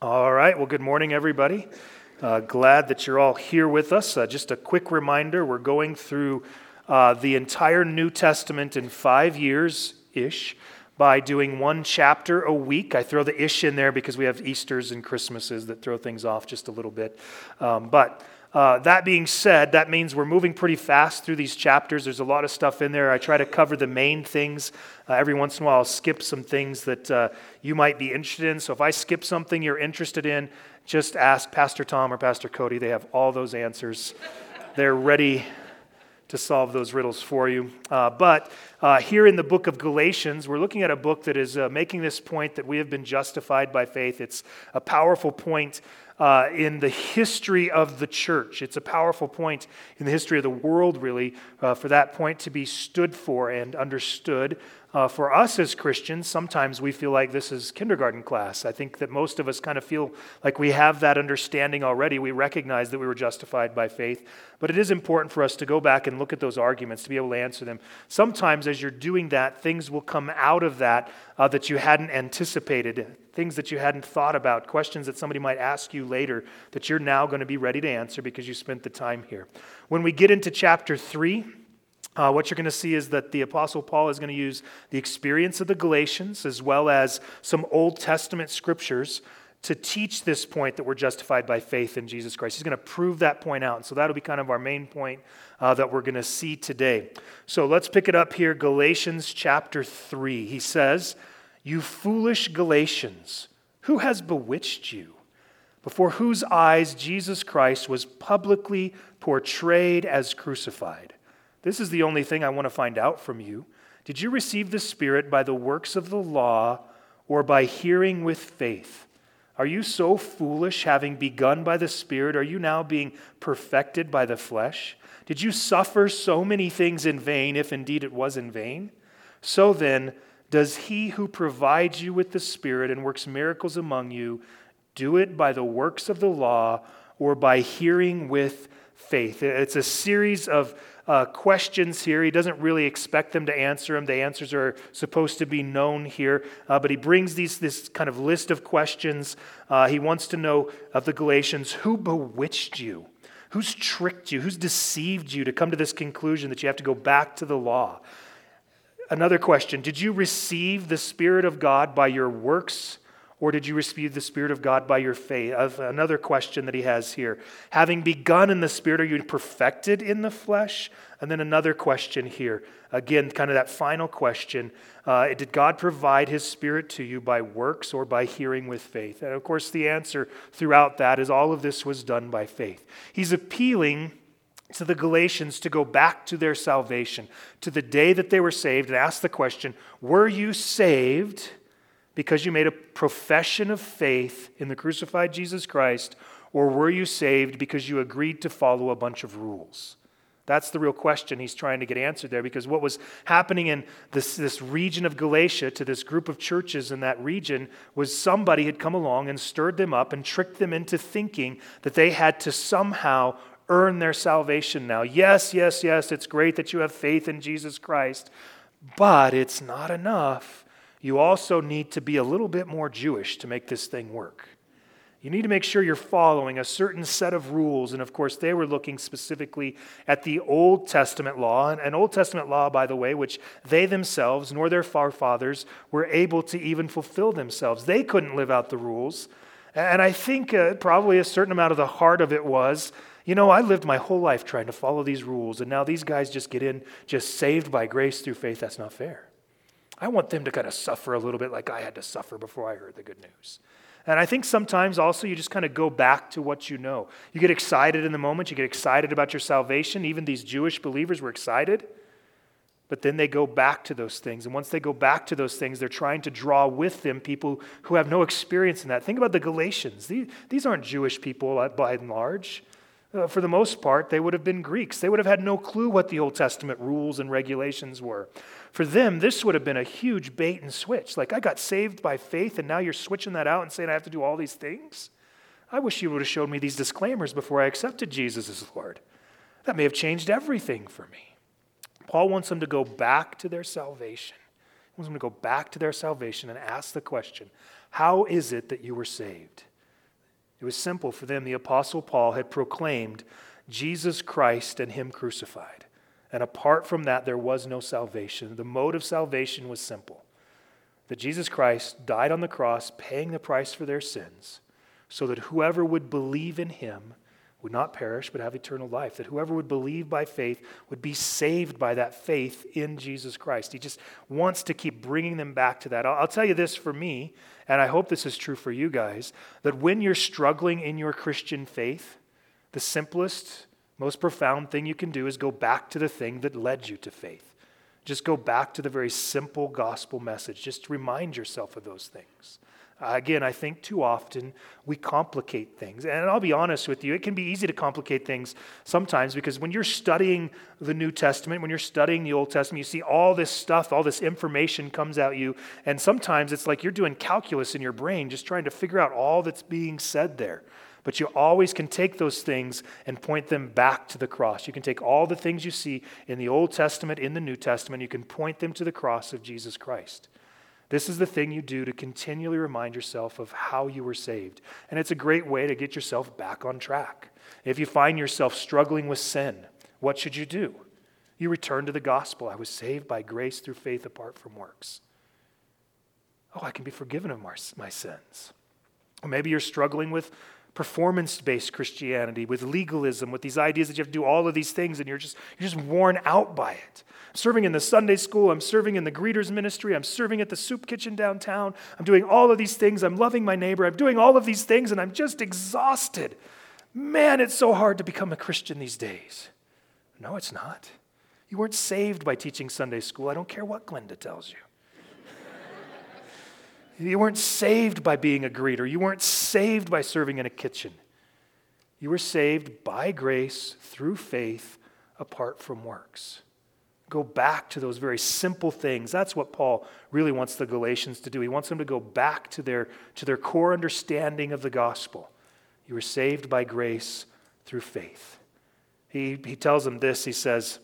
All right. Well, good morning, everybody. Uh, glad that you're all here with us. Uh, just a quick reminder we're going through uh, the entire New Testament in five years ish by doing one chapter a week. I throw the ish in there because we have Easters and Christmases that throw things off just a little bit. Um, but uh, that being said, that means we're moving pretty fast through these chapters. There's a lot of stuff in there. I try to cover the main things. Uh, every once in a while, I'll skip some things that uh, you might be interested in. So if I skip something you're interested in, just ask Pastor Tom or Pastor Cody. They have all those answers. They're ready to solve those riddles for you. Uh, but uh, here in the book of Galatians, we're looking at a book that is uh, making this point that we have been justified by faith. It's a powerful point uh, in the history of the church. It's a powerful point in the history of the world, really, uh, for that point to be stood for and understood. Uh, for us as Christians, sometimes we feel like this is kindergarten class. I think that most of us kind of feel like we have that understanding already. We recognize that we were justified by faith. But it is important for us to go back and look at those arguments to be able to answer them. Sometimes, as you're doing that, things will come out of that uh, that you hadn't anticipated, things that you hadn't thought about, questions that somebody might ask you later that you're now going to be ready to answer because you spent the time here. When we get into chapter 3, uh, what you're going to see is that the Apostle Paul is going to use the experience of the Galatians as well as some Old Testament scriptures to teach this point that we're justified by faith in Jesus Christ. He's going to prove that point out. And so that'll be kind of our main point uh, that we're going to see today. So let's pick it up here Galatians chapter 3. He says, You foolish Galatians, who has bewitched you? Before whose eyes Jesus Christ was publicly portrayed as crucified. This is the only thing I want to find out from you. Did you receive the Spirit by the works of the law or by hearing with faith? Are you so foolish, having begun by the Spirit? Are you now being perfected by the flesh? Did you suffer so many things in vain, if indeed it was in vain? So then, does he who provides you with the Spirit and works miracles among you do it by the works of the law or by hearing with faith? It's a series of uh, questions here. He doesn't really expect them to answer them. The answers are supposed to be known here. Uh, but he brings these, this kind of list of questions. Uh, he wants to know of the Galatians who bewitched you? Who's tricked you? Who's deceived you to come to this conclusion that you have to go back to the law? Another question Did you receive the Spirit of God by your works? Or did you receive the Spirit of God by your faith? Another question that he has here. Having begun in the Spirit, are you perfected in the flesh? And then another question here. Again, kind of that final question. Uh, did God provide his Spirit to you by works or by hearing with faith? And of course, the answer throughout that is all of this was done by faith. He's appealing to the Galatians to go back to their salvation, to the day that they were saved, and ask the question Were you saved? because you made a profession of faith in the crucified Jesus Christ, or were you saved because you agreed to follow a bunch of rules? That's the real question he's trying to get answered there because what was happening in this, this region of Galatia to this group of churches in that region was somebody had come along and stirred them up and tricked them into thinking that they had to somehow earn their salvation now. Yes, yes, yes, it's great that you have faith in Jesus Christ, but it's not enough you also need to be a little bit more Jewish to make this thing work. You need to make sure you're following a certain set of rules. And of course, they were looking specifically at the Old Testament law. An Old Testament law, by the way, which they themselves nor their forefathers were able to even fulfill themselves. They couldn't live out the rules. And I think uh, probably a certain amount of the heart of it was you know, I lived my whole life trying to follow these rules, and now these guys just get in, just saved by grace through faith. That's not fair. I want them to kind of suffer a little bit like I had to suffer before I heard the good news. And I think sometimes also you just kind of go back to what you know. You get excited in the moment, you get excited about your salvation. Even these Jewish believers were excited. But then they go back to those things. And once they go back to those things, they're trying to draw with them people who have no experience in that. Think about the Galatians. These, these aren't Jewish people uh, by and large. Uh, for the most part, they would have been Greeks. They would have had no clue what the Old Testament rules and regulations were. For them, this would have been a huge bait and switch. Like, I got saved by faith, and now you're switching that out and saying I have to do all these things? I wish you would have showed me these disclaimers before I accepted Jesus as Lord. That may have changed everything for me. Paul wants them to go back to their salvation. He wants them to go back to their salvation and ask the question How is it that you were saved? It was simple for them. The Apostle Paul had proclaimed Jesus Christ and Him crucified. And apart from that, there was no salvation. The mode of salvation was simple that Jesus Christ died on the cross, paying the price for their sins, so that whoever would believe in Him would not perish but have eternal life. That whoever would believe by faith would be saved by that faith in Jesus Christ. He just wants to keep bringing them back to that. I'll, I'll, tell you this for me, and I hope this is true for you guys, that when you're struggling in your Christian faith, the simplest, most profound thing you can do is go back to the thing that led you to faith. Just go back to the very simple gospel message. Just remind yourself of those things. Uh, again, I think too often we complicate things. And I'll be honest with you, it can be easy to complicate things sometimes because when you're studying the New Testament, when you're studying the Old Testament, you see all this stuff, all this information comes at you. And sometimes it's like you're doing calculus in your brain, just trying to figure out all that's being said there. But you always can take those things and point them back to the cross. You can take all the things you see in the Old Testament, in the New Testament, you can point them to the cross of Jesus Christ. This is the thing you do to continually remind yourself of how you were saved. And it's a great way to get yourself back on track. If you find yourself struggling with sin, what should you do? You return to the gospel. I was saved by grace through faith apart from works. Oh, I can be forgiven of my, sins. Or maybe you're struggling with performance based Christianity, with legalism, with these ideas that you have to do all of these things and you're just, you're just worn out by it. I'm serving in the Sunday school, I'm serving in the greeters ministry, I'm serving at the soup kitchen downtown, I'm doing all of these things, I'm loving my neighbor, I'm doing all of these things, and I'm just exhausted. Man, it's so hard to become a Christian these days. No, it's not. You weren't saved by teaching Sunday school. I don't care what Glenda tells you. You weren't saved by being a greeter. You weren't saved by serving in a kitchen. You were saved by grace through faith apart from works. Go back to those very simple things. That's what Paul really wants the Galatians to do. He wants them to go back to their, to their core understanding of the gospel. You were saved by grace through faith. He, he tells them this. He says,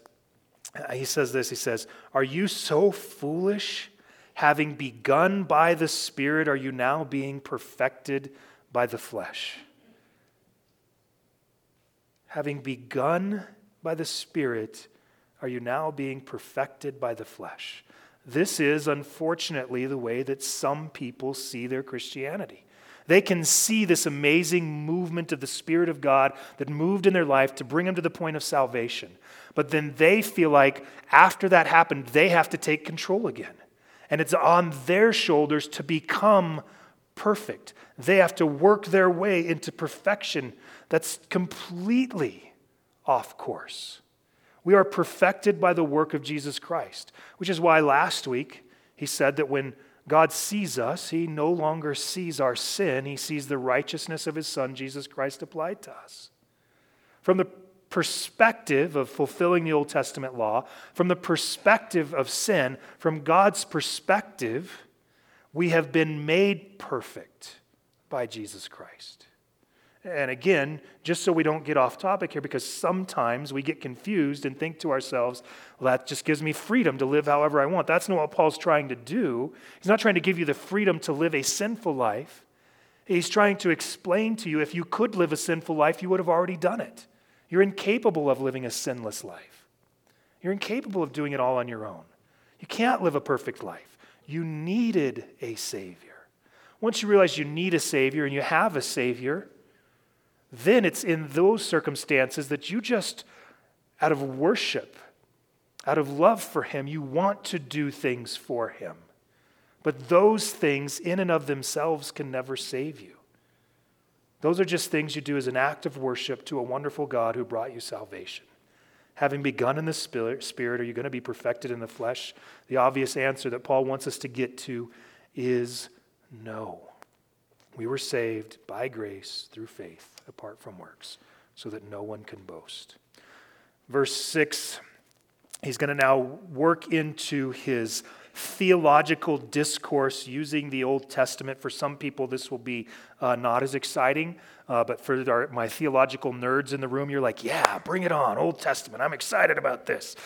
he says this. He says, Are you so foolish? Having begun by the Spirit, are you now being perfected by the flesh? Having begun by the Spirit, are you now being perfected by the flesh? This is, unfortunately, the way that some people see their Christianity. They can see this amazing movement of the Spirit of God that moved in their life to bring them to the point of salvation. But then they feel like after that happened, they have to take control again and it's on their shoulders to become perfect. They have to work their way into perfection that's completely off course. We are perfected by the work of Jesus Christ, which is why last week he said that when God sees us, he no longer sees our sin, he sees the righteousness of his Son, Jesus Christ, applied to us. From the perspective of fulfilling the Old Testament law, from the perspective of sin, from God's perspective, we have been made perfect by Jesus Christ. And again, just so we don't get off topic here, because sometimes we get confused and think to ourselves, well, that just gives me freedom to live however I want. That's not what Paul's trying to do. He's not trying to give you the freedom to live a sinful life. He's trying to explain to you if you could live a sinful life, you would have already done it. You're incapable of living a sinless life. You're incapable of doing it all on your own. You can't live a perfect life. You needed a Savior. Once you realize you need a Savior and you have a Savior, then it's in those circumstances that you just, out of worship, out of love for Him, you want to do things for Him. But those things, in and of themselves, can never save you. Those are just things you do as an act of worship to a wonderful God who brought you salvation. Having begun in the spirit, are you going to be perfected in the flesh? The obvious answer that Paul wants us to get to is no. We were saved by grace through faith, apart from works, so that no one can boast. Verse 6, he's going to now work into his theological discourse using the Old Testament. For some people, this will be uh, not as exciting, uh, but for our, my theological nerds in the room, you're like, yeah, bring it on, Old Testament. I'm excited about this.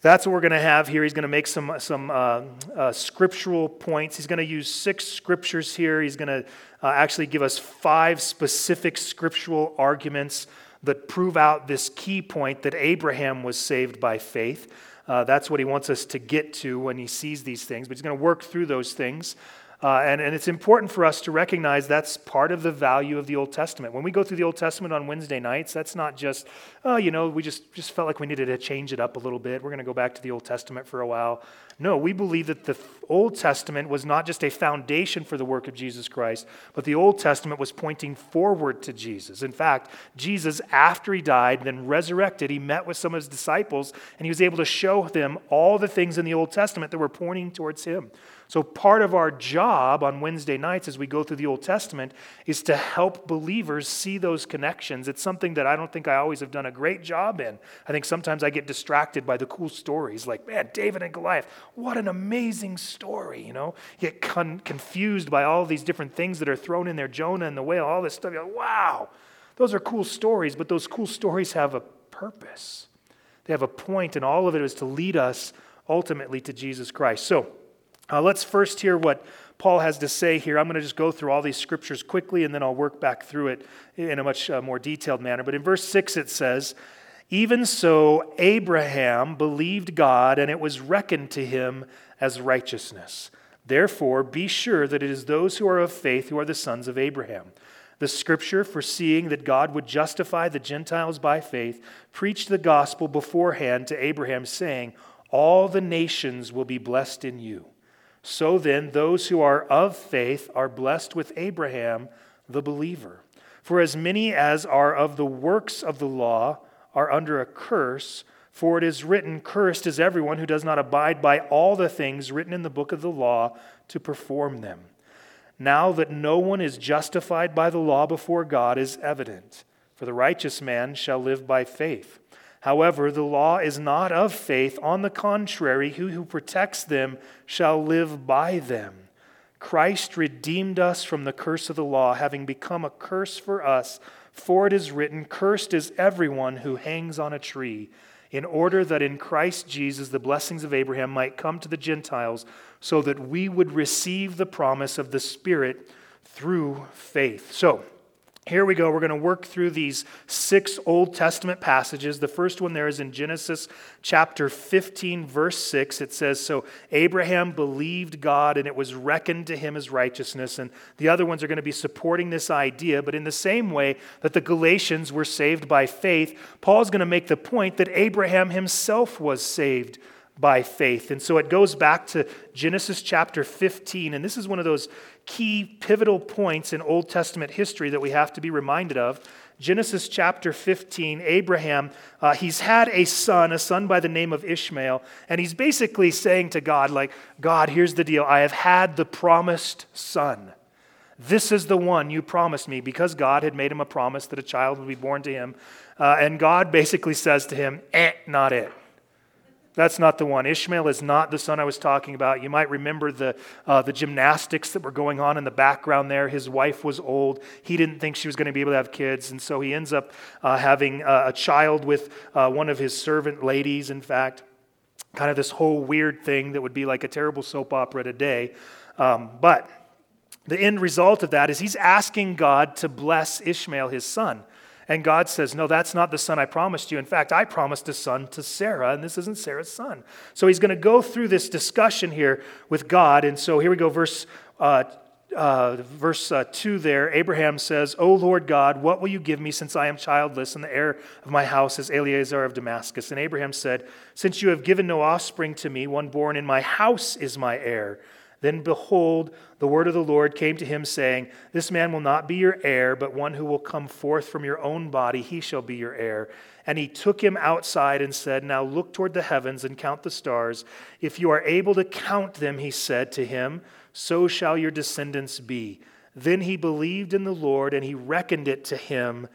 That's what we're going to have here. He's going to make some, some uh, uh, scriptural points. He's going to use six scriptures here. He's going to uh, actually give us five specific scriptural arguments that prove out this key point that Abraham was saved by faith. Uh, that's what he wants us to get to when he sees these things. But he's going to work through those things. Uh, and, and it's important for us to recognize that's part of the value of the Old Testament. When we go through the Old Testament on Wednesday nights, that's not just, oh, you know, we just, just felt like we needed to change it up a little bit. We're going to go back to the Old Testament for a while. No, we believe that the Old Testament was not just a foundation for the work of Jesus Christ, but the Old Testament was pointing forward to Jesus. In fact, Jesus, after he died, then resurrected, he met with some of his disciples and he was able to show them all the things in the Old Testament that were pointing towards him. So, part of our job on Wednesday nights as we go through the Old Testament is to help believers see those connections. It's something that I don't think I always have done a great job in. I think sometimes I get distracted by the cool stories, like, man, David and Goliath, what an amazing story, you know? Get con- confused by all these different things that are thrown in there Jonah and the whale, all this stuff. You're like, wow, those are cool stories, but those cool stories have a purpose. They have a point, and all of it is to lead us ultimately to Jesus Christ. So, uh, let's first hear what Paul has to say here. I'm going to just go through all these scriptures quickly and then I'll work back through it in a much uh, more detailed manner. But in verse 6 it says, Even so, Abraham believed God and it was reckoned to him as righteousness. Therefore, be sure that it is those who are of faith who are the sons of Abraham. The scripture, foreseeing that God would justify the Gentiles by faith, preached the gospel beforehand to Abraham, saying, All the nations will be blessed in you. So then, those who are of faith are blessed with Abraham, the believer. For as many as are of the works of the law are under a curse, for it is written, Cursed is everyone who does not abide by all the things written in the book of the law to perform them. Now that no one is justified by the law before God is evident, for the righteous man shall live by faith. However, the law is not of faith. On the contrary, he who protects them shall live by them. Christ redeemed us from the curse of the law, having become a curse for us. For it is written, Cursed is everyone who hangs on a tree, in order that in Christ Jesus the blessings of Abraham might come to the Gentiles, so that we would receive the promise of the Spirit through faith. So, here we go. We're going to work through these six Old Testament passages. The first one there is in Genesis chapter 15, verse 6. It says, So Abraham believed God and it was reckoned to him as righteousness. And the other ones are going to be supporting this idea. But in the same way that the Galatians were saved by faith, Paul's going to make the point that Abraham himself was saved by faith. And so it goes back to Genesis chapter 15. And this is one of those key pivotal points in Old Testament history that we have to be reminded of. Genesis chapter 15, Abraham, uh, he's had a son, a son by the name of Ishmael, and he's basically saying to God, like, God, here's the deal. I have had the promised son. This is the one you promised me because God had made him a promise that a child would be born to him. Uh, and God basically says to him, eh, not it. That's not the one. Ishmael is not the son I was talking about. You might remember the, uh, the gymnastics that were going on in the background there. His wife was old. He didn't think she was going to be able to have kids, and so he ends up uh, having uh, a child with uh, one of his servant ladies, in fact. Kind of this whole weird thing that would be like a terrible soap opera today. Um, but the end result of that is he's asking God to bless Ishmael, his son. And God says, No, that's not the son I promised you. In fact, I promised a son to Sarah, and this isn't Sarah's son. So he's going to go through this discussion here with God. And so here we go, verse. Uh, uh, verse uh, 2 there, Abraham says, O Lord God, what will you give me since I am childless and the heir of my house is Eliezer of Damascus? And Abraham said, Since you have given no offspring to me, one born in my house is my heir. Then behold, the word of the Lord came to him, saying, This man will not be your heir, but one who will come forth from your own body, he shall be your heir. And he took him outside and said, Now look toward the heavens and count the stars. If you are able to count them, he said to him, so shall your descendants be. Then he believed in the Lord, and he reckoned it to him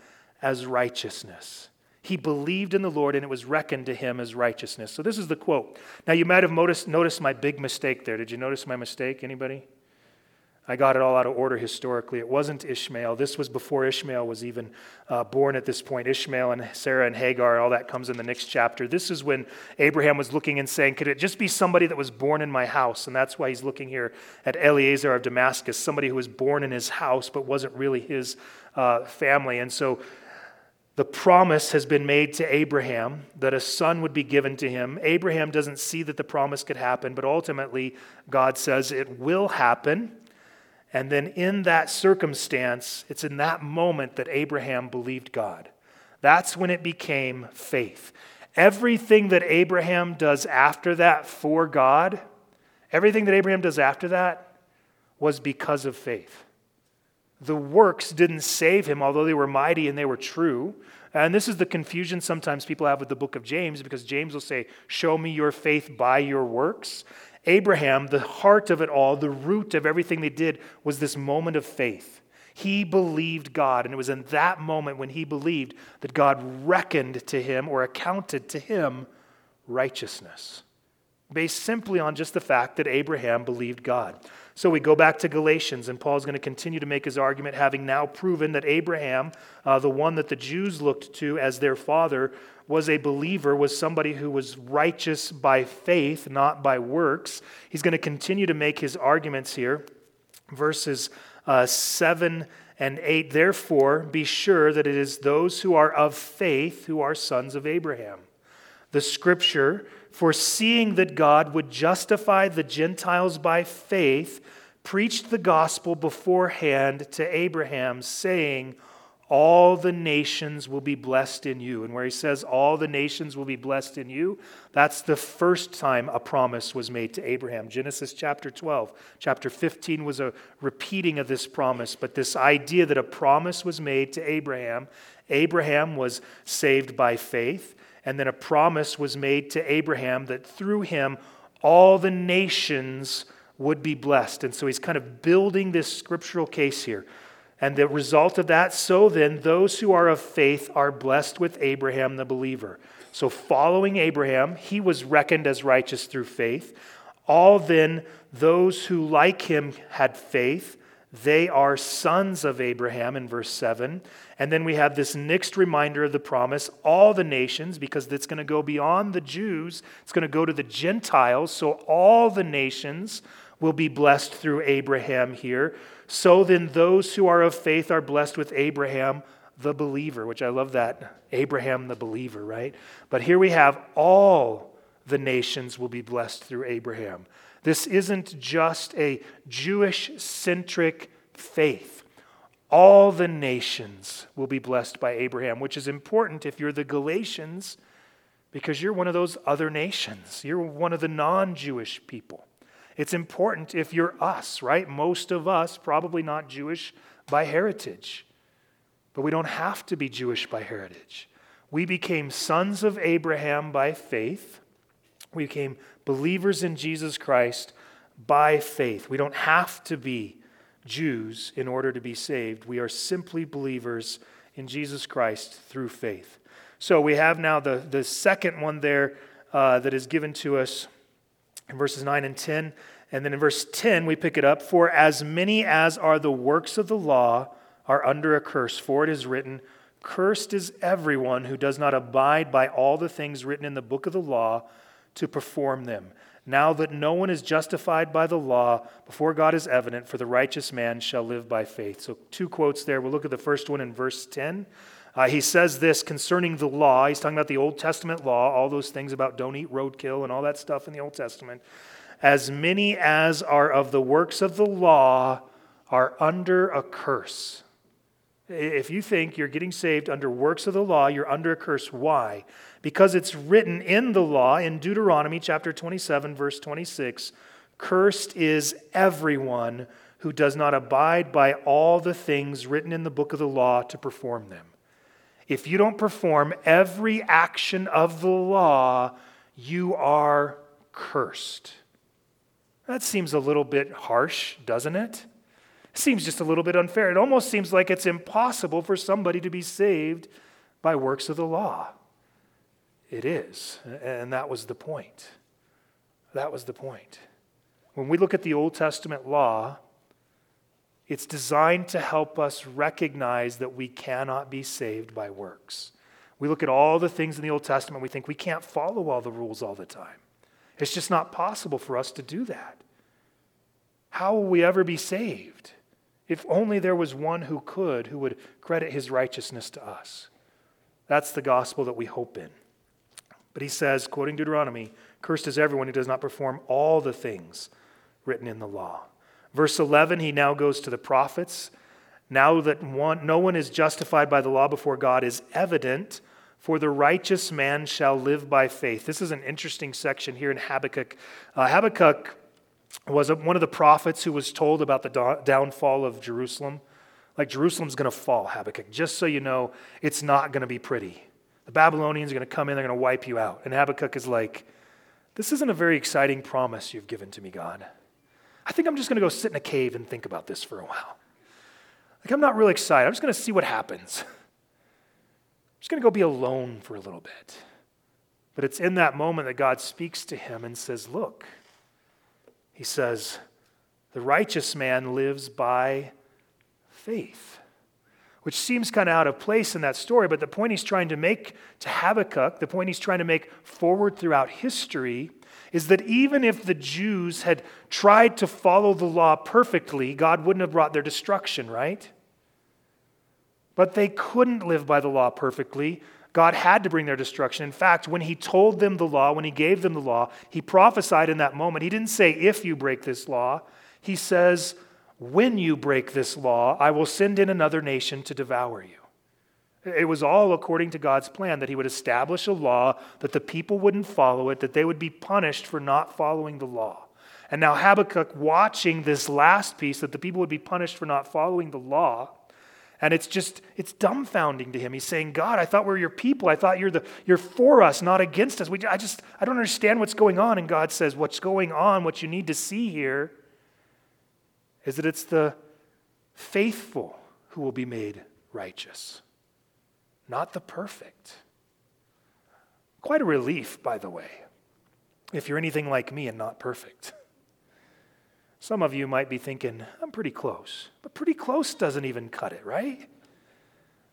as righteousness. He believed in the Lord and it was reckoned to him as righteousness. So this is the quote. Now you might have noticed, noticed my big mistake there. Did you notice my mistake? Anybody? I got it all out of order historically. It wasn't Ishmael. This was before Ishmael was even uh, born at this point. Ishmael and Sarah and Hagar, all that comes in the next chapter. This is when Abraham was looking and saying, Could it just be somebody that was born in my house? And that's why he's looking here at Eliezer of Damascus, somebody who was born in his house but wasn't really his uh, family. And so the promise has been made to Abraham that a son would be given to him. Abraham doesn't see that the promise could happen, but ultimately, God says it will happen. And then in that circumstance, it's in that moment that Abraham believed God. That's when it became faith. Everything that Abraham does after that for God, everything that Abraham does after that was because of faith. The works didn't save him, although they were mighty and they were true. And this is the confusion sometimes people have with the book of James, because James will say, Show me your faith by your works. Abraham, the heart of it all, the root of everything they did, was this moment of faith. He believed God, and it was in that moment when he believed that God reckoned to him or accounted to him righteousness, based simply on just the fact that Abraham believed God. So we go back to Galatians, and Paul's going to continue to make his argument, having now proven that Abraham, uh, the one that the Jews looked to as their father, was a believer, was somebody who was righteous by faith, not by works. He's going to continue to make his arguments here. Verses uh, 7 and 8 Therefore, be sure that it is those who are of faith who are sons of Abraham. The scripture, foreseeing that God would justify the Gentiles by faith, preached the gospel beforehand to Abraham, saying, all the nations will be blessed in you. And where he says, All the nations will be blessed in you, that's the first time a promise was made to Abraham. Genesis chapter 12. Chapter 15 was a repeating of this promise, but this idea that a promise was made to Abraham, Abraham was saved by faith, and then a promise was made to Abraham that through him all the nations would be blessed. And so he's kind of building this scriptural case here. And the result of that, so then, those who are of faith are blessed with Abraham the believer. So, following Abraham, he was reckoned as righteous through faith. All then, those who like him had faith, they are sons of Abraham in verse 7. And then we have this next reminder of the promise all the nations, because it's going to go beyond the Jews, it's going to go to the Gentiles. So, all the nations will be blessed through Abraham here. So then, those who are of faith are blessed with Abraham the believer, which I love that. Abraham the believer, right? But here we have all the nations will be blessed through Abraham. This isn't just a Jewish centric faith. All the nations will be blessed by Abraham, which is important if you're the Galatians, because you're one of those other nations. You're one of the non Jewish people. It's important if you're us, right? Most of us, probably not Jewish by heritage, but we don't have to be Jewish by heritage. We became sons of Abraham by faith. We became believers in Jesus Christ by faith. We don't have to be Jews in order to be saved. We are simply believers in Jesus Christ through faith. So we have now the, the second one there uh, that is given to us in verses 9 and 10. And then in verse 10, we pick it up For as many as are the works of the law are under a curse, for it is written, Cursed is everyone who does not abide by all the things written in the book of the law to perform them. Now that no one is justified by the law before God is evident, for the righteous man shall live by faith. So, two quotes there. We'll look at the first one in verse 10. Uh, he says this concerning the law. He's talking about the Old Testament law, all those things about don't eat roadkill and all that stuff in the Old Testament. As many as are of the works of the law are under a curse. If you think you're getting saved under works of the law, you're under a curse. Why? Because it's written in the law in Deuteronomy chapter 27, verse 26 Cursed is everyone who does not abide by all the things written in the book of the law to perform them. If you don't perform every action of the law, you are cursed. That seems a little bit harsh, doesn't it? Seems just a little bit unfair. It almost seems like it's impossible for somebody to be saved by works of the law. It is. And that was the point. That was the point. When we look at the Old Testament law, It's designed to help us recognize that we cannot be saved by works. We look at all the things in the Old Testament, we think we can't follow all the rules all the time. It's just not possible for us to do that. How will we ever be saved? If only there was one who could, who would credit his righteousness to us. That's the gospel that we hope in. But he says, quoting Deuteronomy, cursed is everyone who does not perform all the things written in the law. Verse 11, he now goes to the prophets. Now that one, no one is justified by the law before God is evident, for the righteous man shall live by faith. This is an interesting section here in Habakkuk. Uh, Habakkuk was one of the prophets who was told about the do- downfall of Jerusalem. Like Jerusalem's going to fall, Habakkuk. Just so you know, it's not going to be pretty. The Babylonians are going to come in, they're going to wipe you out. And Habakkuk is like, This isn't a very exciting promise you've given to me, God. I think I'm just going to go sit in a cave and think about this for a while. Like, I'm not really excited. I'm just going to see what happens. I'm just going to go be alone for a little bit. But it's in that moment that God speaks to him and says, Look, he says, the righteous man lives by faith, which seems kind of out of place in that story, but the point he's trying to make to Habakkuk, the point he's trying to make forward throughout history, is that even if the Jews had tried to follow the law perfectly, God wouldn't have brought their destruction, right? But they couldn't live by the law perfectly. God had to bring their destruction. In fact, when he told them the law, when he gave them the law, he prophesied in that moment. He didn't say, if you break this law, he says, when you break this law, I will send in another nation to devour you. It was all according to God's plan that He would establish a law, that the people wouldn't follow it, that they would be punished for not following the law. And now Habakkuk, watching this last piece, that the people would be punished for not following the law, and it's just, it's dumbfounding to him. He's saying, God, I thought we are your people. I thought you're, the, you're for us, not against us. We, I just, I don't understand what's going on. And God says, What's going on, what you need to see here, is that it's the faithful who will be made righteous not the perfect. Quite a relief, by the way, if you're anything like me and not perfect. Some of you might be thinking, I'm pretty close. But pretty close doesn't even cut it, right?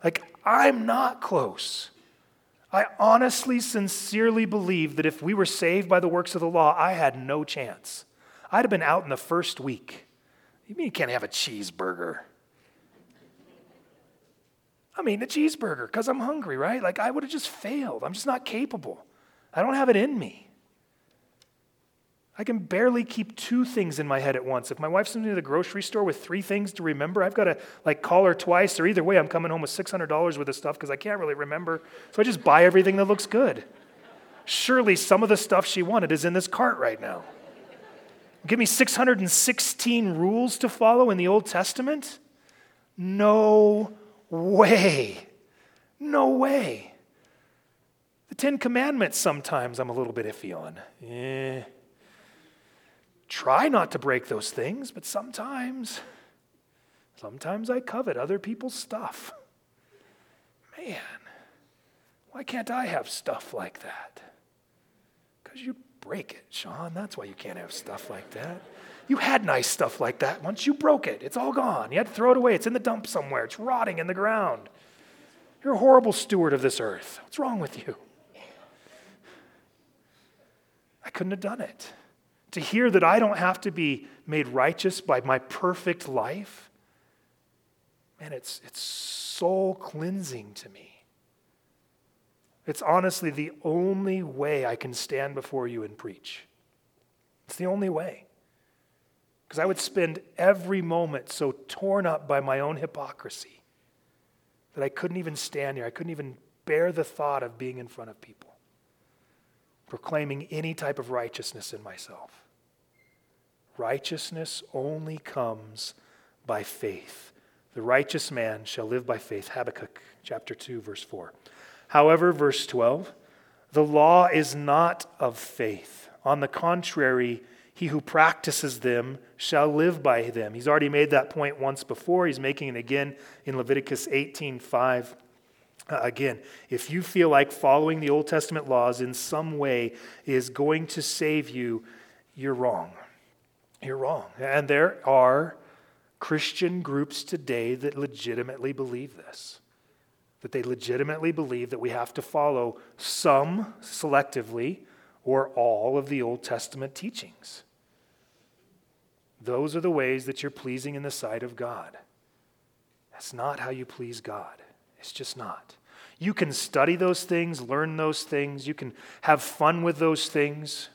Like, I'm not close. I honestly, sincerely believe that if we were saved by the works of the law, I had no chance. I'd have been out in the first week. You mean you can't have a cheeseburger? I mean, a cheeseburger because I'm hungry, right? Like I would have just failed. I'm just not capable. I don't have it in me. I can barely keep two things in my head at once. If my wife sends me to the grocery store with three things to remember, I've got to like call her twice, or either way, I'm coming home with $600 worth of stuff because I can't really remember. So I just buy everything that looks good. Surely some of the stuff she wanted is in this cart right now. Give me 616 rules to follow in the Old Testament? No way. No way. The Ten Commandments sometimes I'm a little bit iffy on. Eh. Try not to break those things, but sometimes, sometimes I covet other people's stuff. Man, why can't I have stuff like that? Because you break it, Sean. That's why you can't have stuff like that. You had nice stuff like that. Once you broke it, it's all gone. You had to throw it away. It's in the dump somewhere, it's rotting in the ground. You're a horrible steward of this earth. What's wrong with you? I couldn't have done it. To hear that I don't have to be made righteous by my perfect life, man, it's, it's soul cleansing to me. It's honestly the only way I can stand before you and preach. It's the only way. Because I would spend every moment so torn up by my own hypocrisy that I couldn't even stand here. I couldn't even bear the thought of being in front of people, proclaiming any type of righteousness in myself. Righteousness only comes by faith. The righteous man shall live by faith. Habakkuk chapter 2, verse 4. However, verse 12, the law is not of faith. On the contrary, he who practices them shall live by them. He's already made that point once before. He's making it again in Leviticus 18:5. Uh, again, if you feel like following the Old Testament laws in some way is going to save you, you're wrong. You're wrong. And there are Christian groups today that legitimately believe this. That they legitimately believe that we have to follow some selectively or all of the Old Testament teachings. Those are the ways that you're pleasing in the sight of God. That's not how you please God. It's just not. You can study those things, learn those things, you can have fun with those things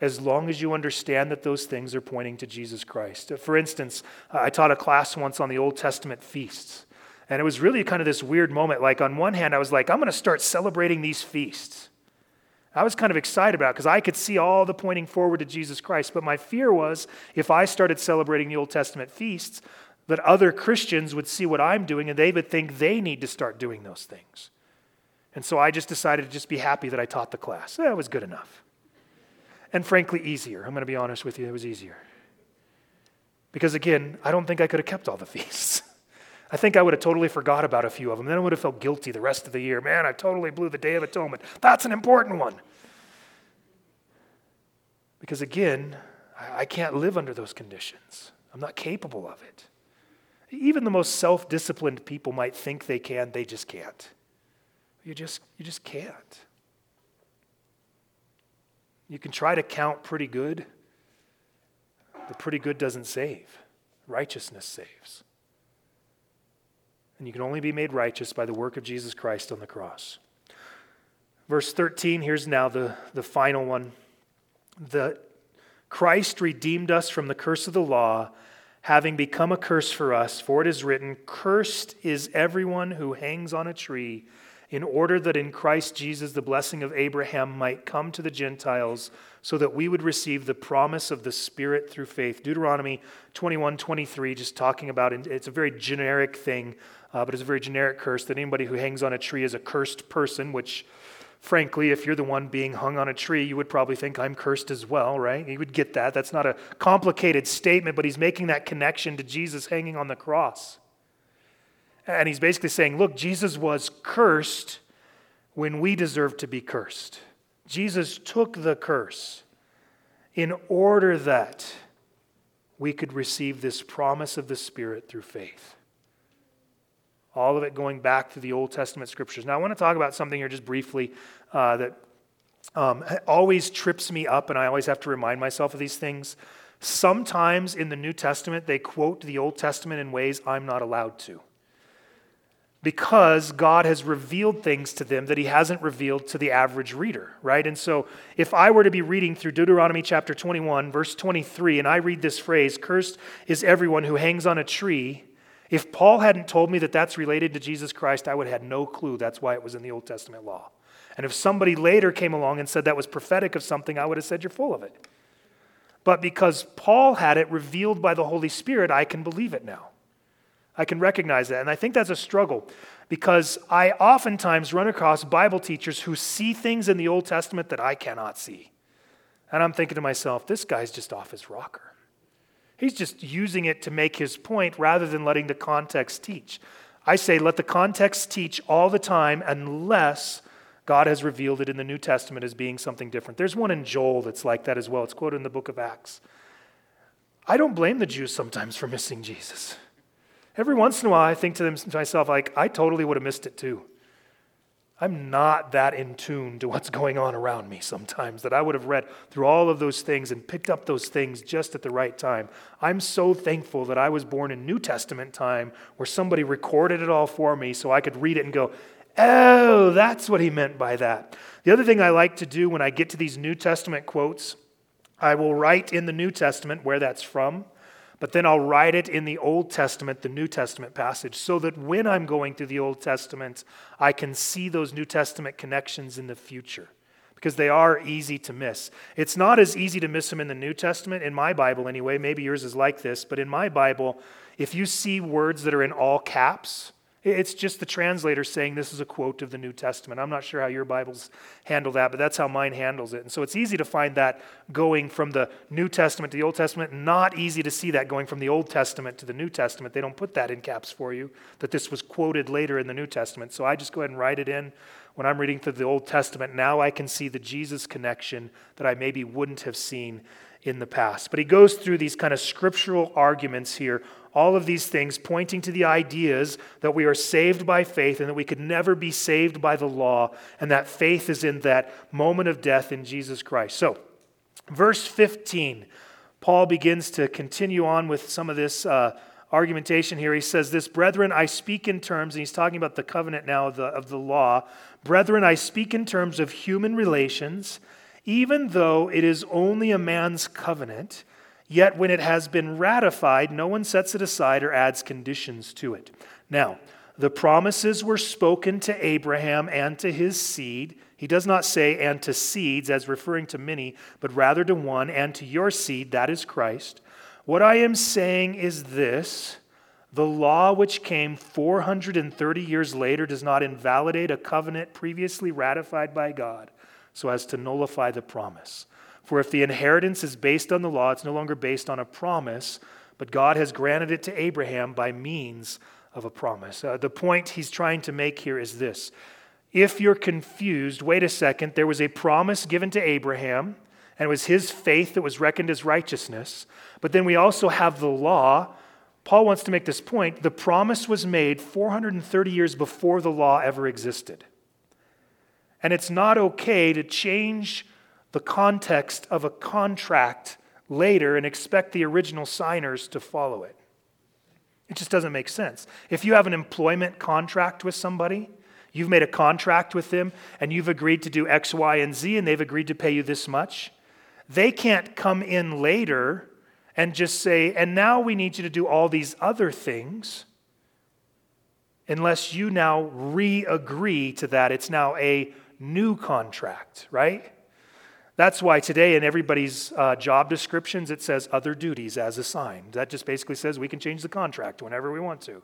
as long as you understand that those things are pointing to Jesus Christ. For instance, I taught a class once on the Old Testament feasts. And it was really kind of this weird moment. Like, on one hand, I was like, I'm going to start celebrating these feasts. I was kind of excited about because I could see all the pointing forward to Jesus Christ. But my fear was if I started celebrating the Old Testament feasts, that other Christians would see what I'm doing and they would think they need to start doing those things. And so I just decided to just be happy that I taught the class. That was good enough. And frankly, easier. I'm going to be honest with you, it was easier. Because again, I don't think I could have kept all the feasts. I think I would have totally forgot about a few of them. Then I would have felt guilty the rest of the year. Man, I totally blew the Day of Atonement. That's an important one. Because again, I can't live under those conditions. I'm not capable of it. Even the most self disciplined people might think they can, they just can't. You just, you just can't. You can try to count pretty good, but pretty good doesn't save. Righteousness saves. And you can only be made righteous by the work of Jesus Christ on the cross. Verse 13, here's now the, the final one. The Christ redeemed us from the curse of the law, having become a curse for us, for it is written, Cursed is everyone who hangs on a tree, in order that in Christ Jesus the blessing of Abraham might come to the Gentiles, so that we would receive the promise of the Spirit through faith. Deuteronomy 21 23, just talking about it, it's a very generic thing uh, but it's a very generic curse that anybody who hangs on a tree is a cursed person, which, frankly, if you're the one being hung on a tree, you would probably think I'm cursed as well, right? You would get that. That's not a complicated statement, but he's making that connection to Jesus hanging on the cross. And he's basically saying, look, Jesus was cursed when we deserve to be cursed. Jesus took the curse in order that we could receive this promise of the Spirit through faith. All of it going back to the Old Testament scriptures. Now, I want to talk about something here just briefly uh, that um, always trips me up, and I always have to remind myself of these things. Sometimes in the New Testament, they quote the Old Testament in ways I'm not allowed to. Because God has revealed things to them that He hasn't revealed to the average reader, right? And so if I were to be reading through Deuteronomy chapter 21, verse 23, and I read this phrase, Cursed is everyone who hangs on a tree, if Paul hadn't told me that that's related to Jesus Christ, I would have had no clue that's why it was in the Old Testament law. And if somebody later came along and said that was prophetic of something, I would have said, You're full of it. But because Paul had it revealed by the Holy Spirit, I can believe it now. I can recognize that. And I think that's a struggle because I oftentimes run across Bible teachers who see things in the Old Testament that I cannot see. And I'm thinking to myself, this guy's just off his rocker. He's just using it to make his point rather than letting the context teach. I say, let the context teach all the time unless God has revealed it in the New Testament as being something different. There's one in Joel that's like that as well. It's quoted in the book of Acts. I don't blame the Jews sometimes for missing Jesus. Every once in a while, I think to, them, to myself, like, I totally would have missed it too. I'm not that in tune to what's going on around me sometimes that I would have read through all of those things and picked up those things just at the right time. I'm so thankful that I was born in New Testament time where somebody recorded it all for me so I could read it and go, oh, that's what he meant by that. The other thing I like to do when I get to these New Testament quotes, I will write in the New Testament where that's from. But then I'll write it in the Old Testament, the New Testament passage, so that when I'm going through the Old Testament, I can see those New Testament connections in the future because they are easy to miss. It's not as easy to miss them in the New Testament, in my Bible anyway. Maybe yours is like this, but in my Bible, if you see words that are in all caps, it's just the translator saying this is a quote of the New Testament. I'm not sure how your Bibles handle that, but that's how mine handles it. And so it's easy to find that going from the New Testament to the Old Testament. Not easy to see that going from the Old Testament to the New Testament. They don't put that in caps for you, that this was quoted later in the New Testament. So I just go ahead and write it in. When I'm reading through the Old Testament, now I can see the Jesus connection that I maybe wouldn't have seen in the past. But he goes through these kind of scriptural arguments here All of these things pointing to the ideas that we are saved by faith and that we could never be saved by the law, and that faith is in that moment of death in Jesus Christ. So, verse 15, Paul begins to continue on with some of this. Uh, argumentation here. He says, This, brethren, I speak in terms, and he's talking about the covenant now of the, of the law. Brethren, I speak in terms of human relations, even though it is only a man's covenant. Yet when it has been ratified, no one sets it aside or adds conditions to it. Now, the promises were spoken to Abraham and to his seed. He does not say, and to seeds, as referring to many, but rather to one, and to your seed, that is Christ. What I am saying is this the law which came 430 years later does not invalidate a covenant previously ratified by God so as to nullify the promise. For if the inheritance is based on the law, it's no longer based on a promise, but God has granted it to Abraham by means of a promise. Uh, the point he's trying to make here is this. If you're confused, wait a second, there was a promise given to Abraham, and it was his faith that was reckoned as righteousness. But then we also have the law. Paul wants to make this point. The promise was made 430 years before the law ever existed. And it's not okay to change the context of a contract later and expect the original signers to follow it. It just doesn't make sense. If you have an employment contract with somebody, you've made a contract with them, and you've agreed to do X, Y, and Z, and they've agreed to pay you this much, they can't come in later and just say, and now we need you to do all these other things unless you now re agree to that. It's now a new contract, right? That's why today in everybody's uh, job descriptions it says other duties as assigned. That just basically says we can change the contract whenever we want to.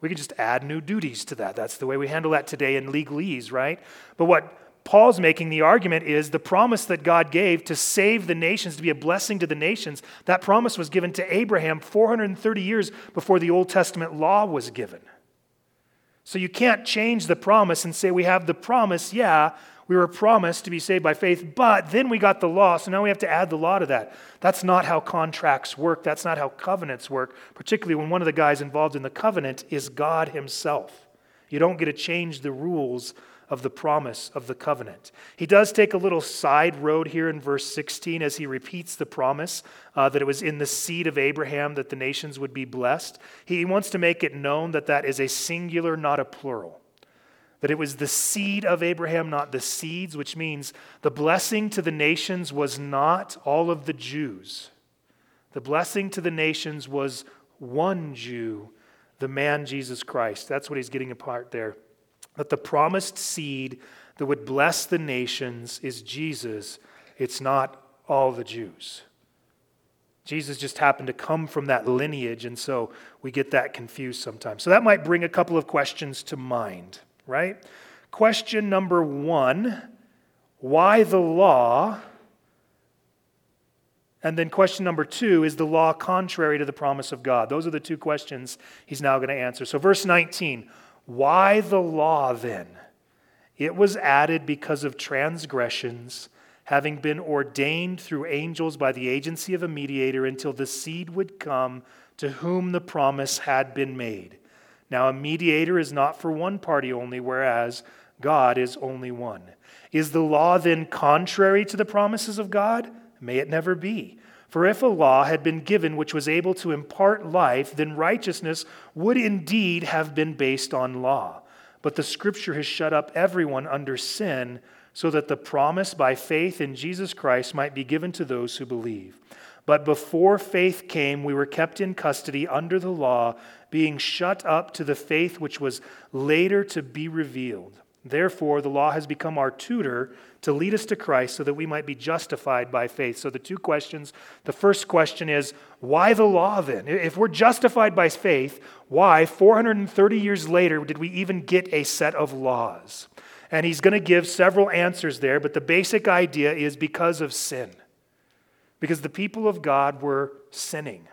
We can just add new duties to that. That's the way we handle that today in legalese, right? But what Paul's making the argument is the promise that God gave to save the nations, to be a blessing to the nations, that promise was given to Abraham 430 years before the Old Testament law was given. So you can't change the promise and say, we have the promise, yeah, we were promised to be saved by faith, but then we got the law, so now we have to add the law to that. That's not how contracts work. That's not how covenants work, particularly when one of the guys involved in the covenant is God Himself. You don't get to change the rules of the promise of the covenant. He does take a little side road here in verse 16 as he repeats the promise uh, that it was in the seed of Abraham that the nations would be blessed. He wants to make it known that that is a singular, not a plural. That it was the seed of Abraham, not the seeds, which means the blessing to the nations was not all of the Jews. The blessing to the nations was one Jew, the man Jesus Christ. That's what he's getting apart there that the promised seed that would bless the nations is Jesus. It's not all the Jews. Jesus just happened to come from that lineage, and so we get that confused sometimes. So that might bring a couple of questions to mind, right? Question number one why the law? And then question number two is the law contrary to the promise of God? Those are the two questions he's now going to answer. So, verse 19 why the law then? It was added because of transgressions, having been ordained through angels by the agency of a mediator until the seed would come to whom the promise had been made. Now, a mediator is not for one party only, whereas God is only one. Is the law then contrary to the promises of God? May it never be. For if a law had been given which was able to impart life, then righteousness would indeed have been based on law. But the scripture has shut up everyone under sin, so that the promise by faith in Jesus Christ might be given to those who believe. But before faith came, we were kept in custody under the law, being shut up to the faith which was later to be revealed. Therefore, the law has become our tutor to lead us to Christ so that we might be justified by faith. So, the two questions the first question is, why the law then? If we're justified by faith, why, 430 years later, did we even get a set of laws? And he's going to give several answers there, but the basic idea is because of sin. Because the people of God were sinning.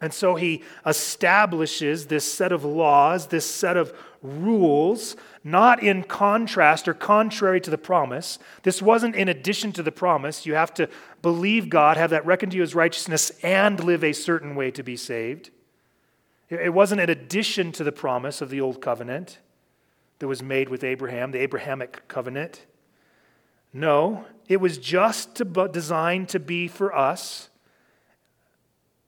And so he establishes this set of laws, this set of rules, not in contrast or contrary to the promise. This wasn't in addition to the promise. You have to believe God, have that reckoned to you as righteousness, and live a certain way to be saved. It wasn't an addition to the promise of the old covenant that was made with Abraham, the Abrahamic covenant. No, it was just designed to be for us,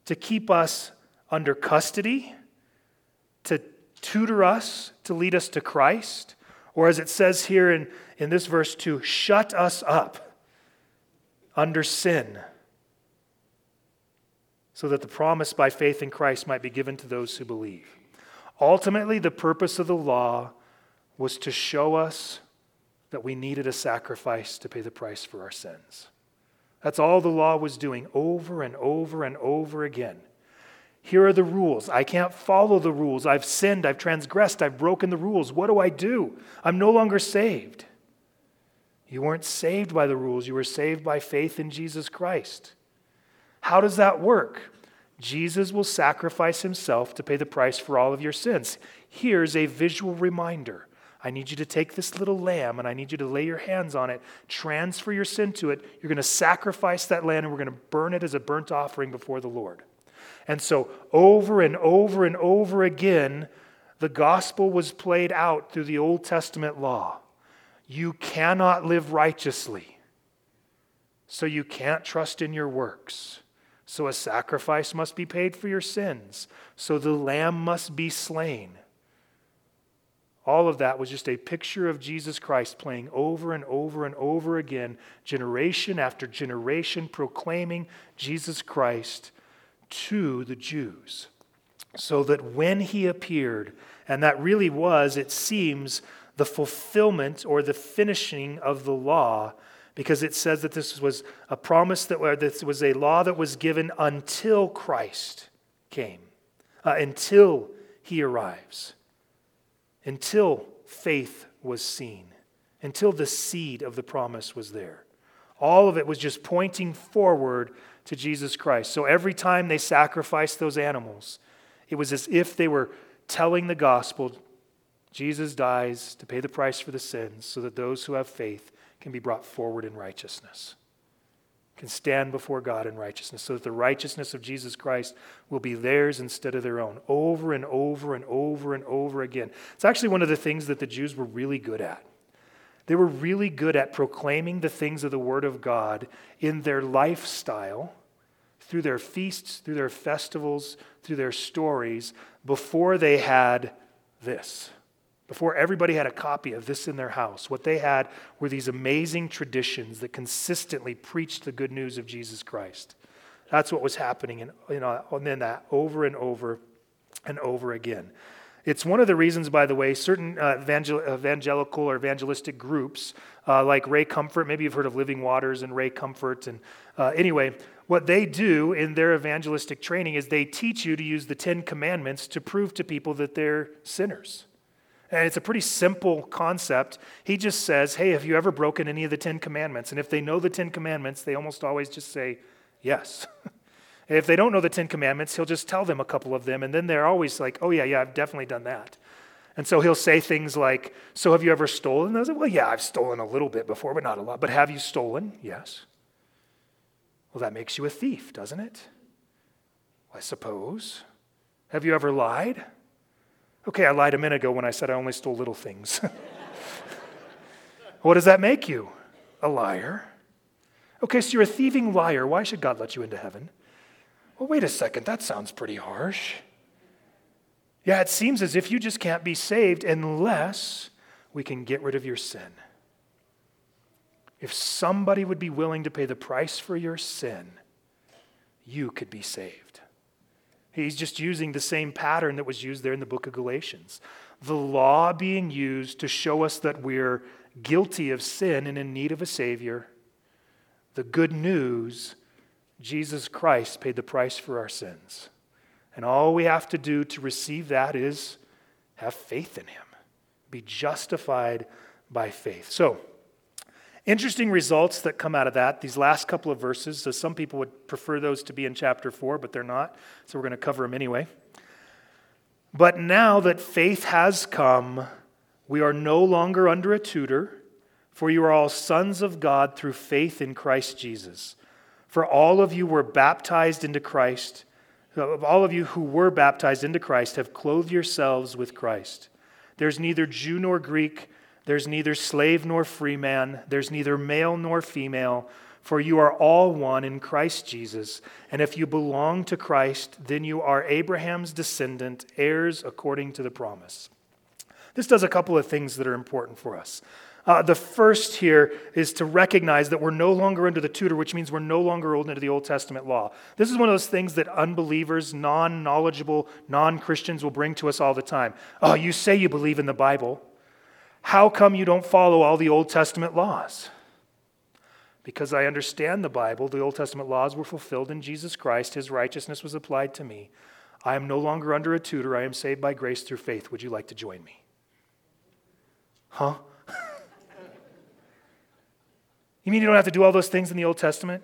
to keep us under custody, to tutor us, to lead us to Christ, or as it says here in, in this verse, to shut us up under sin, so that the promise by faith in Christ might be given to those who believe. Ultimately, the purpose of the law was to show us that we needed a sacrifice to pay the price for our sins. That's all the law was doing over and over and over again. Here are the rules. I can't follow the rules. I've sinned. I've transgressed. I've broken the rules. What do I do? I'm no longer saved. You weren't saved by the rules, you were saved by faith in Jesus Christ. How does that work? Jesus will sacrifice himself to pay the price for all of your sins. Here's a visual reminder I need you to take this little lamb and I need you to lay your hands on it, transfer your sin to it. You're going to sacrifice that lamb and we're going to burn it as a burnt offering before the Lord. And so, over and over and over again, the gospel was played out through the Old Testament law. You cannot live righteously, so you can't trust in your works. So, a sacrifice must be paid for your sins. So, the lamb must be slain. All of that was just a picture of Jesus Christ playing over and over and over again, generation after generation, proclaiming Jesus Christ to the Jews. So that when he appeared, and that really was, it seems, the fulfillment or the finishing of the law, because it says that this was a promise that this was a law that was given until Christ came, uh, until he arrives until faith was seen, until the seed of the promise was there. All of it was just pointing forward to Jesus Christ. So every time they sacrificed those animals, it was as if they were telling the gospel Jesus dies to pay the price for the sins so that those who have faith can be brought forward in righteousness can stand before God in righteousness, so that the righteousness of Jesus Christ will be theirs instead of their own, over and over and over and over again. It's actually one of the things that the Jews were really good at. They were really good at proclaiming the things of the Word of God in their lifestyle, through their feasts, through their festivals, through their stories, before they had this before everybody had a copy of this in their house, what they had were these amazing traditions that consistently preached the good news of Jesus Christ. That's what was happening, and you know, and then that over and over and over again. It's one of the reasons, by the way, certain uh, evangel- evangelical or evangelistic groups, uh, like Ray Comfort, maybe you've heard of Living Waters and Ray Comfort. And uh, anyway, what they do in their evangelistic training is they teach you to use the Ten Commandments to prove to people that they're sinners. And it's a pretty simple concept. He just says, Hey, have you ever broken any of the Ten Commandments? And if they know the Ten Commandments, they almost always just say, Yes. if they don't know the Ten Commandments, he'll just tell them a couple of them. And then they're always like, Oh, yeah, yeah, I've definitely done that. And so he'll say things like, So have you ever stolen? And they'll say, Well, yeah, I've stolen a little bit before, but not a lot. But have you stolen? Yes. Well, that makes you a thief, doesn't it? I suppose. Have you ever lied? Okay, I lied a minute ago when I said I only stole little things. what does that make you? A liar. Okay, so you're a thieving liar. Why should God let you into heaven? Well, wait a second. That sounds pretty harsh. Yeah, it seems as if you just can't be saved unless we can get rid of your sin. If somebody would be willing to pay the price for your sin, you could be saved. He's just using the same pattern that was used there in the book of Galatians. The law being used to show us that we're guilty of sin and in need of a Savior. The good news Jesus Christ paid the price for our sins. And all we have to do to receive that is have faith in Him, be justified by faith. So, Interesting results that come out of that, these last couple of verses. So some people would prefer those to be in chapter 4, but they're not. So we're going to cover them anyway. But now that faith has come, we are no longer under a tutor, for you are all sons of God through faith in Christ Jesus. For all of you were baptized into Christ all of you who were baptized into Christ have clothed yourselves with Christ. There's neither Jew nor Greek, there's neither slave nor free man, there's neither male nor female, for you are all one in Christ Jesus. And if you belong to Christ, then you are Abraham's descendant, heirs according to the promise. This does a couple of things that are important for us. Uh, the first here is to recognize that we're no longer under the tutor, which means we're no longer old under the Old Testament law. This is one of those things that unbelievers, non knowledgeable, non Christians will bring to us all the time. Oh, you say you believe in the Bible. How come you don't follow all the Old Testament laws? Because I understand the Bible, the Old Testament laws were fulfilled in Jesus Christ, His righteousness was applied to me. I am no longer under a tutor. I am saved by grace through faith. Would you like to join me? Huh? You mean you don't have to do all those things in the Old Testament?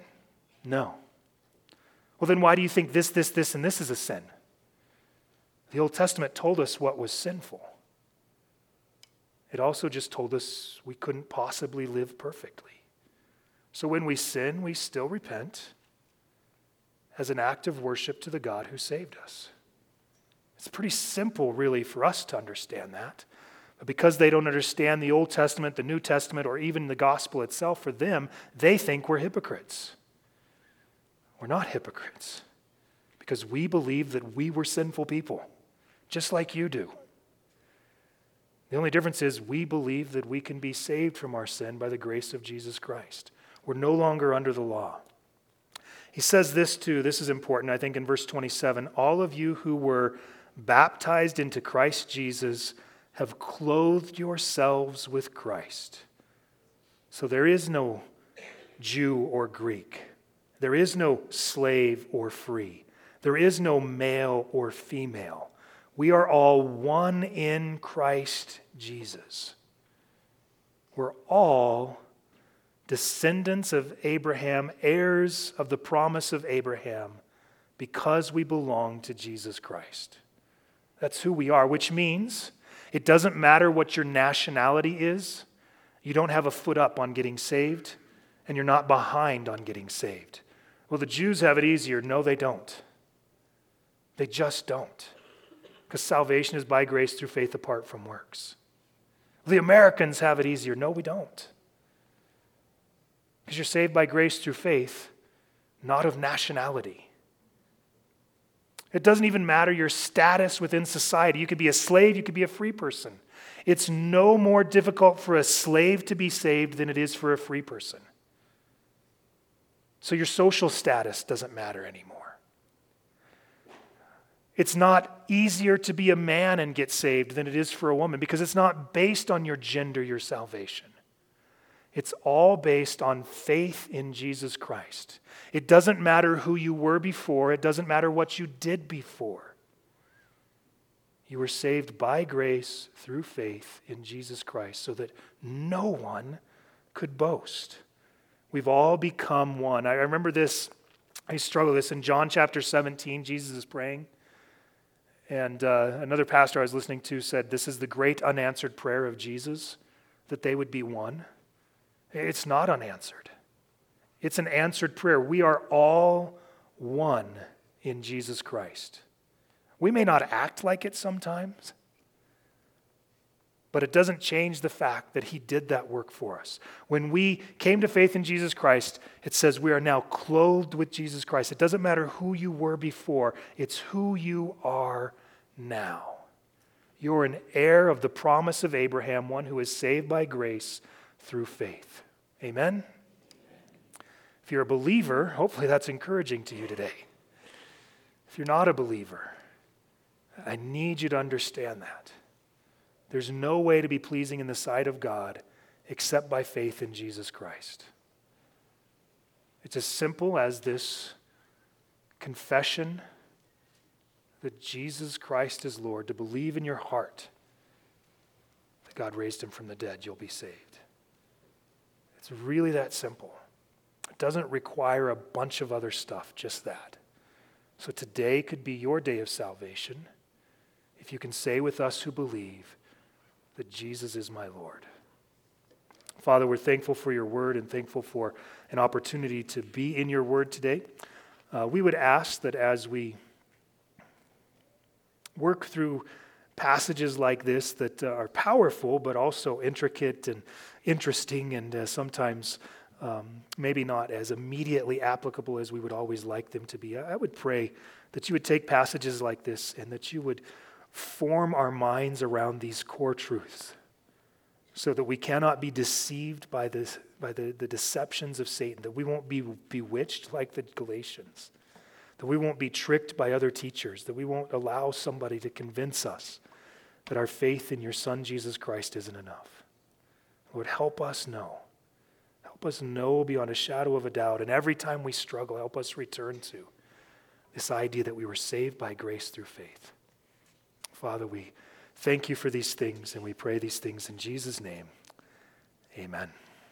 No. Well, then why do you think this, this, this, and this is a sin? The Old Testament told us what was sinful. It also just told us we couldn't possibly live perfectly. So when we sin, we still repent as an act of worship to the God who saved us. It's pretty simple, really, for us to understand that. But because they don't understand the Old Testament, the New Testament, or even the gospel itself, for them, they think we're hypocrites. We're not hypocrites because we believe that we were sinful people, just like you do. The only difference is we believe that we can be saved from our sin by the grace of Jesus Christ. We're no longer under the law. He says this too, this is important, I think, in verse 27 All of you who were baptized into Christ Jesus have clothed yourselves with Christ. So there is no Jew or Greek, there is no slave or free, there is no male or female. We are all one in Christ Jesus. We're all descendants of Abraham, heirs of the promise of Abraham, because we belong to Jesus Christ. That's who we are, which means it doesn't matter what your nationality is, you don't have a foot up on getting saved, and you're not behind on getting saved. Well, the Jews have it easier. No, they don't. They just don't. Because salvation is by grace through faith apart from works. The Americans have it easier. No, we don't. Because you're saved by grace through faith, not of nationality. It doesn't even matter your status within society. You could be a slave, you could be a free person. It's no more difficult for a slave to be saved than it is for a free person. So your social status doesn't matter anymore. It's not easier to be a man and get saved than it is for a woman because it's not based on your gender, your salvation. It's all based on faith in Jesus Christ. It doesn't matter who you were before, it doesn't matter what you did before. You were saved by grace through faith in Jesus Christ so that no one could boast. We've all become one. I remember this, I struggle with this in John chapter 17. Jesus is praying. And uh, another pastor I was listening to said, This is the great unanswered prayer of Jesus, that they would be one. It's not unanswered, it's an answered prayer. We are all one in Jesus Christ. We may not act like it sometimes, but it doesn't change the fact that He did that work for us. When we came to faith in Jesus Christ, it says we are now clothed with Jesus Christ. It doesn't matter who you were before, it's who you are now. You're an heir of the promise of Abraham, one who is saved by grace through faith. Amen? If you're a believer, hopefully that's encouraging to you today. If you're not a believer, I need you to understand that. There's no way to be pleasing in the sight of God except by faith in Jesus Christ. It's as simple as this confession that Jesus Christ is Lord, to believe in your heart that God raised him from the dead, you'll be saved. It's really that simple. It doesn't require a bunch of other stuff, just that. So today could be your day of salvation if you can say with us who believe that Jesus is my Lord. Father, we're thankful for your word and thankful for an opportunity to be in your word today. Uh, we would ask that as we work through passages like this that uh, are powerful, but also intricate and interesting, and uh, sometimes um, maybe not as immediately applicable as we would always like them to be. I would pray that you would take passages like this and that you would form our minds around these core truths so that we cannot be deceived by, this, by the, the deceptions of Satan, that we won't be bewitched like the Galatians, that we won't be tricked by other teachers, that we won't allow somebody to convince us that our faith in your Son, Jesus Christ, isn't enough. Lord, help us know. Help us know beyond a shadow of a doubt. And every time we struggle, help us return to this idea that we were saved by grace through faith. Father, we thank you for these things and we pray these things in Jesus' name. Amen.